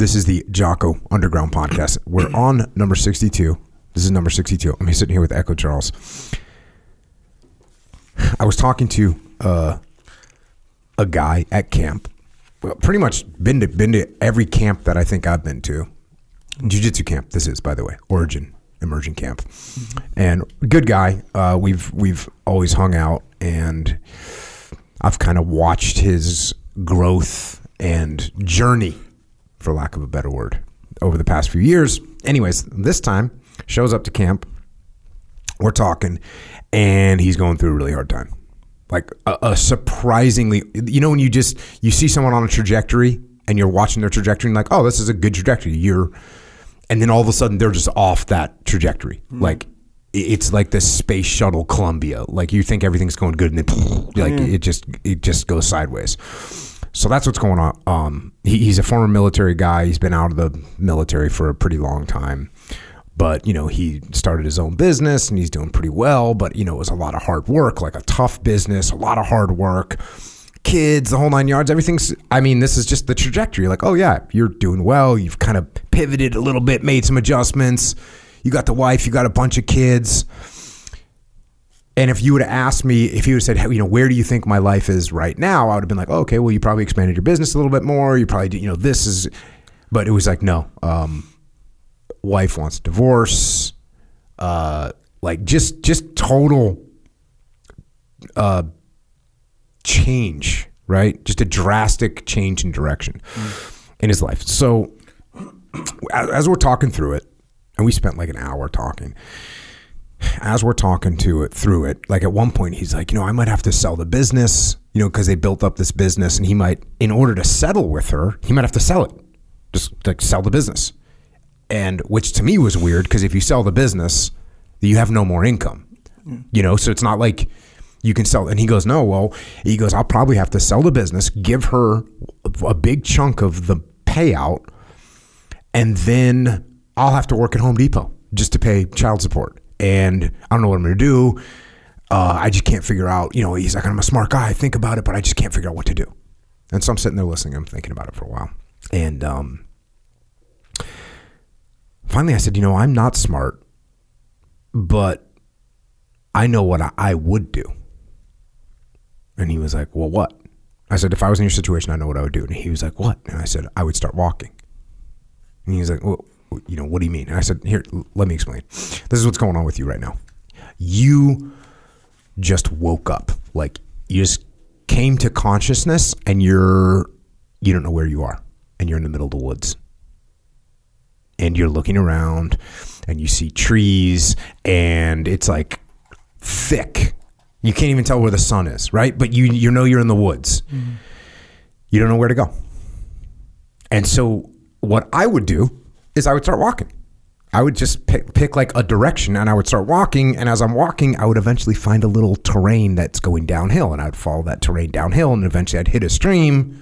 This is the Jocko Underground Podcast. We're on number 62. This is number 62. I'm sitting here with Echo Charles. I was talking to uh, a guy at camp. Well, pretty much been to been to every camp that I think I've been to. Jiu-jitsu camp. This is, by the way, Origin Immersion Camp, and good guy. Uh, we've we've always hung out, and I've kind of watched his growth and journey, for lack of a better word, over the past few years. Anyways, this time shows up to camp. We're talking, and he's going through a really hard time. Like a, a surprisingly, you know, when you just you see someone on a trajectory and you're watching their trajectory, and like, oh, this is a good trajectory. You're, and then all of a sudden they're just off that trajectory. Mm-hmm. Like it's like the space shuttle Columbia. Like you think everything's going good, and then like it just it just goes sideways. So that's what's going on. Um, he, he's a former military guy. He's been out of the military for a pretty long time, but you know he started his own business and he's doing pretty well. But you know it was a lot of hard work, like a tough business, a lot of hard work. Kids, the whole nine yards, everything's. I mean, this is just the trajectory. Like, oh yeah, you're doing well. You've kind of pivoted a little bit, made some adjustments. You got the wife, you got a bunch of kids. And if you would have asked me, if you would have said, you know, where do you think my life is right now? I would have been like, oh, okay, well, you probably expanded your business a little bit more. You probably, did, you know, this is, but it was like, no, um, wife wants divorce, uh, like just, just total, uh, change, right? Just a drastic change in direction in his life. So as we're talking through it, and we spent like an hour talking as we're talking to it through it, like at one point he's like, you know, I might have to sell the business, you know, because they built up this business, and he might, in order to settle with her, he might have to sell it, just like sell the business, and which to me was weird because if you sell the business, you have no more income, mm. you know, so it's not like you can sell. And he goes, no, well, he goes, I'll probably have to sell the business, give her a big chunk of the payout, and then I'll have to work at Home Depot just to pay child support and I don't know what I'm going to do. Uh, I just can't figure out, you know, he's like, I'm a smart guy. I think about it, but I just can't figure out what to do. And so I'm sitting there listening. I'm thinking about it for a while. And um, finally I said, you know, I'm not smart, but I know what I, I would do. And he was like, well, what? I said, if I was in your situation, I know what I would do. And he was like, what? And I said, I would start walking. And he was like, well, you know, what do you mean? And I said, here, let me explain. This is what's going on with you right now. You just woke up. Like you just came to consciousness and you're, you don't know where you are and you're in the middle of the woods. And you're looking around and you see trees and it's like thick. You can't even tell where the sun is, right? But you you know you're in the woods. Mm-hmm. You don't know where to go. And so what I would do is I would start walking. I would just pick, pick like a direction and I would start walking. And as I'm walking, I would eventually find a little terrain that's going downhill. And I'd follow that terrain downhill. And eventually I'd hit a stream.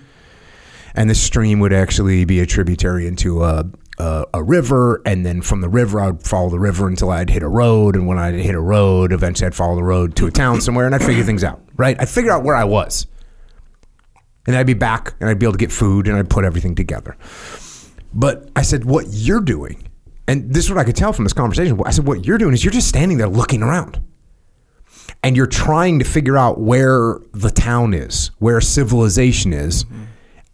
And the stream would actually be a tributary into a, a, a river. And then from the river, I'd follow the river until I'd hit a road. And when I'd hit a road, eventually I'd follow the road to a town somewhere and I'd figure things out, right? I'd figure out where I was. And then I'd be back and I'd be able to get food and I'd put everything together. But I said, what you're doing, and this is what I could tell from this conversation. I said, what you're doing is you're just standing there looking around. And you're trying to figure out where the town is, where civilization is,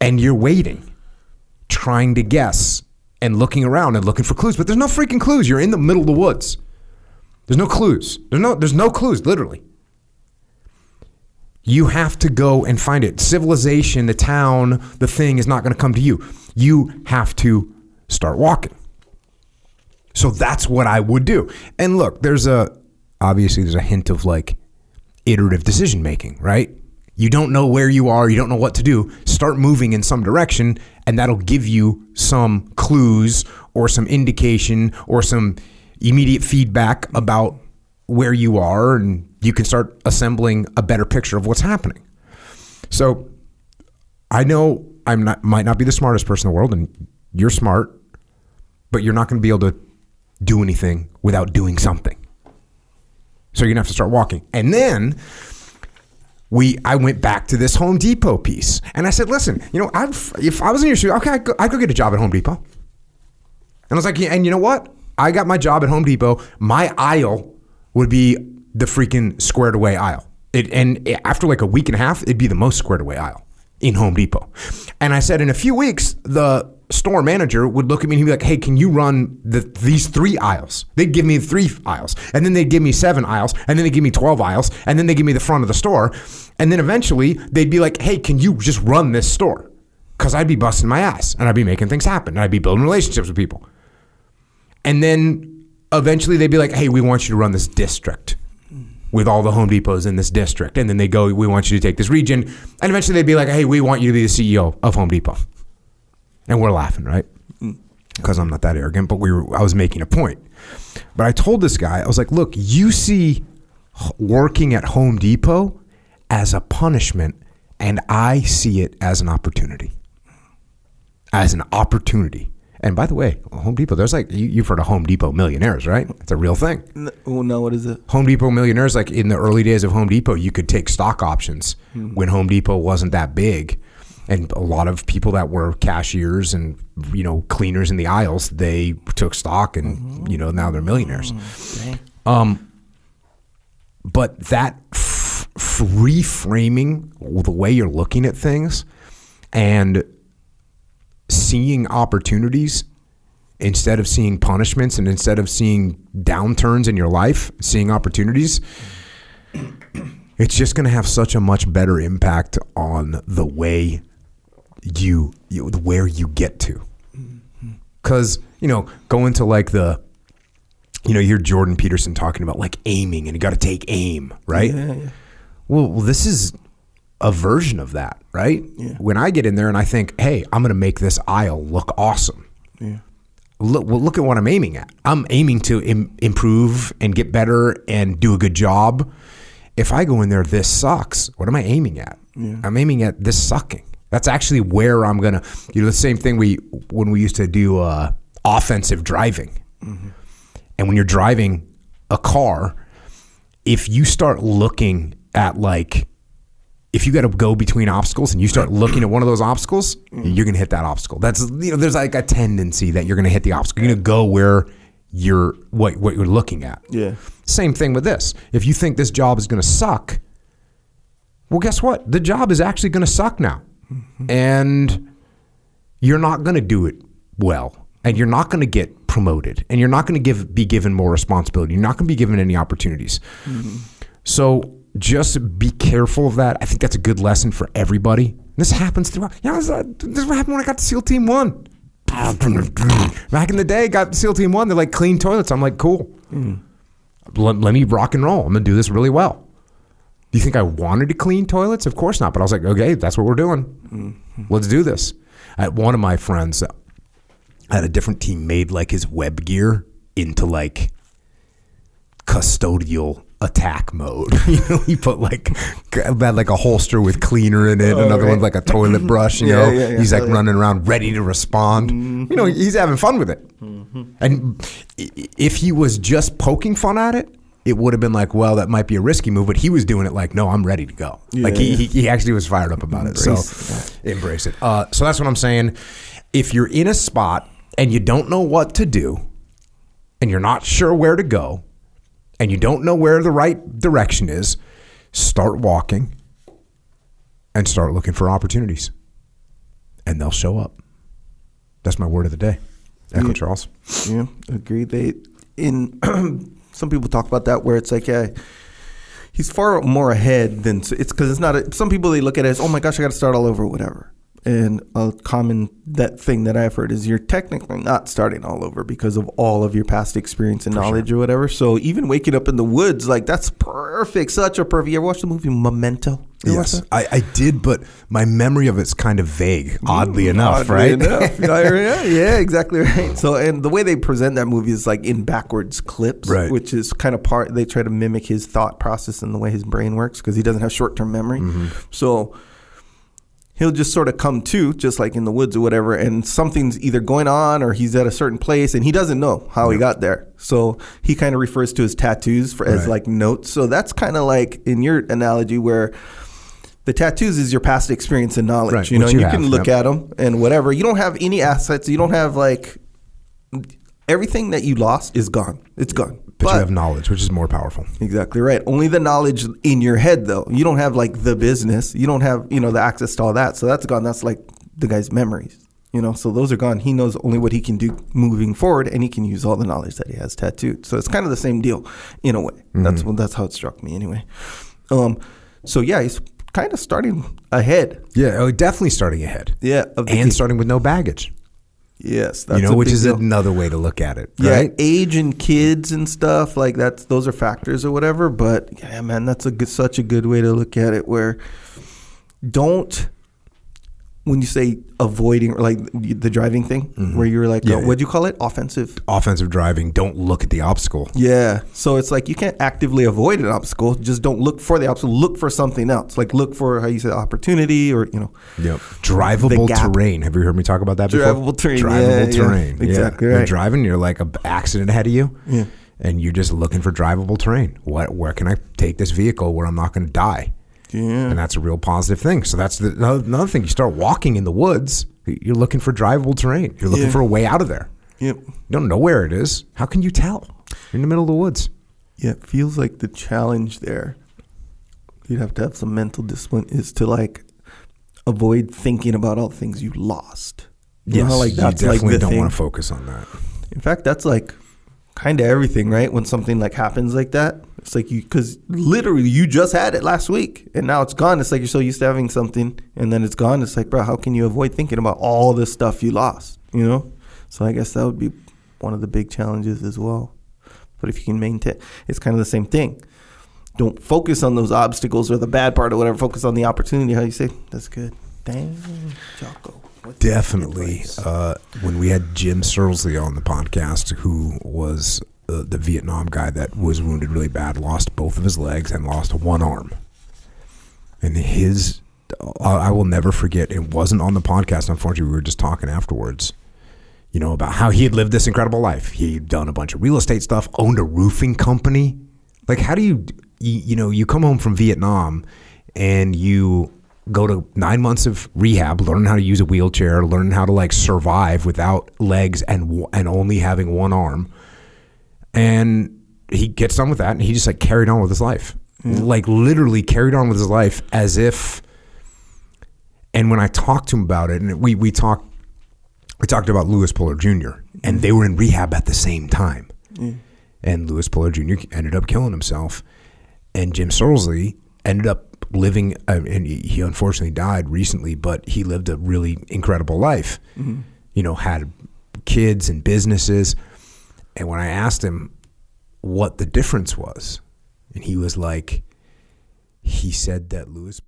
and you're waiting, trying to guess and looking around and looking for clues. But there's no freaking clues. You're in the middle of the woods. There's no clues. There's no there's no clues, literally. You have to go and find it. Civilization, the town, the thing is not going to come to you. You have to start walking. So that's what I would do. And look, there's a obviously there's a hint of like iterative decision making, right? You don't know where you are, you don't know what to do. Start moving in some direction and that'll give you some clues or some indication or some immediate feedback about where you are and you can start assembling a better picture of what's happening. So I know I'm not might not be the smartest person in the world and you're smart, but you're not going to be able to do anything without doing something. So you're to have to start walking. And then we I went back to this Home Depot piece, and I said, "Listen, you know, I'd, if I was in your shoes, okay, I'd go, go get a job at Home Depot." And I was like, yeah, "And you know what? I got my job at Home Depot. My aisle would be the freaking squared away aisle. It, and after like a week and a half, it'd be the most squared away aisle in Home Depot. And I said, in a few weeks, the store manager would look at me and he'd be like, "Hey, can you run the, these three aisles?" They'd give me three aisles, and then they'd give me seven aisles, and then they'd give me twelve aisles, and then they'd give me the front of the store, and then eventually they'd be like, "Hey, can you just run this store?" Because I'd be busting my ass and I'd be making things happen, and I'd be building relationships with people, and then eventually they'd be like, "Hey, we want you to run this district." With all the Home Depots in this district. And then they go, We want you to take this region. And eventually they'd be like, Hey, we want you to be the CEO of Home Depot. And we're laughing, right? Because I'm not that arrogant, but we were, I was making a point. But I told this guy, I was like, look, you see working at Home Depot as a punishment, and I see it as an opportunity. As an opportunity. And by the way, Home Depot, there's like, you, you've heard of Home Depot millionaires, right? It's a real thing. N- Oh no, what is it? Home Depot millionaires, like in the early days of Home Depot, you could take stock options hmm. when Home Depot wasn't that big. And a lot of people that were cashiers and you know cleaners in the aisles, they took stock, and mm-hmm. you know now they're millionaires. Mm, um, but that f- reframing the way you're looking at things and seeing opportunities instead of seeing punishments and instead of seeing downturns in your life, seeing opportunities, it's just going to have such a much better impact on the way you, you where you get to. Cuz, you know, going to like the you know, you hear Jordan Peterson talking about like aiming and you got to take aim, right? Well, well, this is a version of that, right? When I get in there and I think, hey, I'm going to make this aisle look awesome. Yeah. Look, well, look at what I'm aiming at. I'm aiming to Im- improve and get better and do a good job. If I go in there, this sucks. What am I aiming at? I'm aiming at this sucking. That's actually where I'm gonna. You know, the same thing we when we used to do uh, offensive driving. And when you're driving a car, if you start looking at like if you got to go between obstacles and you start looking at one of those obstacles, mm. you're going to hit that obstacle. That's you know there's like a tendency that you're going to hit the obstacle. You're going to go where you're what what you're looking at. Yeah. Same thing with this. If you think this job is going to suck, well guess what? The job is actually going to suck now. Mm-hmm. And you're not going to do it well and you're not going to get promoted and you're not going to give be given more responsibility. You're not going to be given any opportunities. Mm-hmm. So just be careful of that. I think that's a good lesson for everybody. This happens throughout. You know, this, uh, this is what happened when I got to SEAL Team One. Back in the day, got SEAL Team One. They're like clean toilets. I'm like, cool. Let, let me rock and roll. I'm gonna do this really well. Do you think I wanted to clean toilets? Of course not. But I was like, okay, that's what we're doing. Let's do this. I one of my friends uh, had a different team made like his web gear into like custodial attack mode. you know, he put like had like a holster with cleaner in it, another one like a toilet brush. You Yeah, know, yeah, yeah. he's like running around ready to respond. You know, he's having fun with it. And if he was just poking fun at it. It would have been like, well, that might be a risky move, but he was doing it like, no, I'm ready to go. like he, he, he actually was fired up about it. Embrace So embrace it. Uh, so that's what I'm saying. If you're in a spot and you don't know what to do, and you're not sure where to go, and you don't know where the right direction is, start walking and start looking for opportunities, and they'll show up. That's my word of the day. Echo Charles. Yeah, agree. They in some people talk about that where it's like, yeah, he's far more ahead than it's because it's not. A, some people they look at it as, oh my gosh, I got to start all over, whatever. And a common that thing that I've heard is you're technically not starting all over because of all of your past experience and knowledge or whatever. So even waking up in the woods, like that's perfect, such a perfect. You ever watched the movie Memento? You Yes. I, I did, but my memory of it's kind of vague, oddly enough, Oddly right? enough. yeah, yeah, exactly right. So, and the way they present that movie is like in backwards clips, Right. which is kind of part. They try to mimic his thought process and the way his brain works because he doesn't have short term memory. Mm-hmm. So he'll just sort of come to, just like in the woods or whatever, and something's either going on or he's at a certain place and he doesn't know how he got there. So he kind of refers to his tattoos for, as Right. like notes. So that's kind of like in your analogy where The tattoos is your past experience and knowledge. Right, You know, you you can look yep. at them and whatever. You don't have any assets. You don't have like everything that you lost is gone. It's gone. But, you have knowledge, which is more powerful. Exactly right. Only the knowledge in your head, though. You don't have like the business. You don't have you know the access to all that. So that's gone. That's like the guy's memories. You know, so those are gone. He knows only what he can do moving forward, and he can use all the knowledge that he has tattooed. So it's kind of the same deal, in a way. That's what that's how it struck me, anyway. Um, so yeah, he's kind of starting ahead. Yeah, oh, definitely starting ahead. Yeah, And game. starting with no baggage. Yes, that's you know, which is deal. another way to look at it, Yeah, right? age and kids and stuff like that's those are factors or whatever. But yeah, man, that's a good, such a good way to look at it. Where don't when you say avoiding like the driving thing, where you're like, Mm-hmm. Yeah, uh, yeah. what do you call it? Offensive. Offensive driving, don't look at the obstacle. Yeah. So it's like you can't actively avoid an obstacle. Just don't look for the obstacle. Look for something else. Like look for how you say opportunity or you know. Yep. Drivable terrain. Have you heard me talk about that before? Drivable terrain, Drivable yeah, terrain. Exactly You're driving, you're like a b- accident ahead of you. Yeah. And you're just looking for drivable terrain. What where can I take this vehicle where I'm not going to die? Yeah. And that's a real positive thing. So that's the, another, thing. You start walking in the woods, you're looking for drivable terrain. You're looking Yeah. for a way out of there. Yep. You don't know where it is. How can you tell? You're in the middle of the woods. Yeah, it feels like the challenge there. You'd have to have some mental discipline is to like avoid thinking about all the things you lost. You know like that's you like definitely the don't thing. want to focus on that. In fact, that's like kind of everything, right? When something like happens like that, it's like you because literally you just had it last week and now it's gone. It's like you're so used to having something and then it's gone. It's like, bro, how can you avoid thinking about all the stuff you lost? You know. So I guess that would be one of the big challenges as well. But if you can maintain, it's kind of the same thing. Don't focus on those obstacles or the bad part or whatever. Focus on the opportunity. How you say? That's good. Dang, Jocko. What's Definitely. Uh, when we had Jim Sursely on the podcast, who was uh, the Vietnam guy that was wounded really bad, lost both of his legs and lost one arm. And his, I I will never forget, it wasn't on the podcast, unfortunately. We were just talking afterwards, you know, about how he had lived this incredible life. He'd done a bunch of real estate stuff, owned a roofing company. Like, how do you, you, you know, you come home from Vietnam and you go to nine months of rehab, learn how to use a wheelchair, learn how to like survive without legs and and only having one arm. And he gets done with that, and he just like carried on with his life, like literally carried on with his life as if. And when I talked to him about it, and we we talked, we talked about Lewis Puller Jr. and they were in rehab at the same time. And Lewis Puller Jr. ended up killing himself, and Jim Sursely ended up living, uh, and he he unfortunately died recently, but he lived a really incredible life. You know, had kids and businesses. And when I asked him what the difference was, and he was like, he said that Lewis.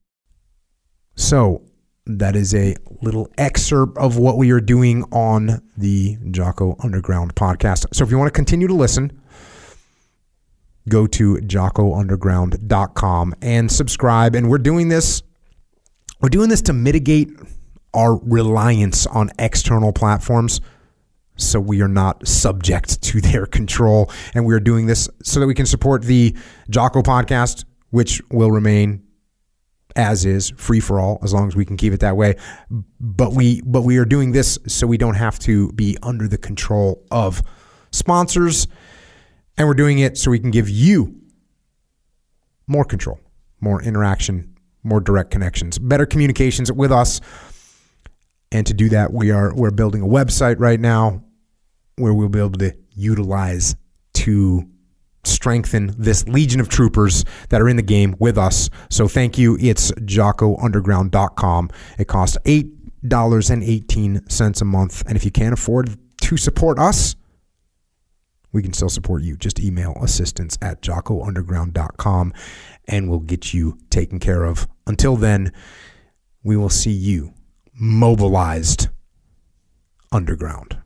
So that is a little excerpt of what we are doing on the Jocko Underground podcast. So if you want to continue to listen, go to jockounderground.com and subscribe. And we're doing this, we're doing this to mitigate our reliance on external platforms so we are not subject to their control. And we are doing this so that we can support the Jocko podcast, which will remain as is, free for all, as long as we can keep it that way. But we but we are doing this so we don't have to be under the control of sponsors. And we're doing it so we can give you more control, more interaction, more direct connections, better communications with us. And to do that, we are we're building a website right now where we'll be able to utilize to strengthen this legion of troopers that are in the game with us. So thank you. It's jockounderground.com. It costs $8.18 a month. And if you can't afford to support us, we can still support you. Just email assistance at jockounderground.com and we'll get you taken care of. Until then, we will see you mobilized underground.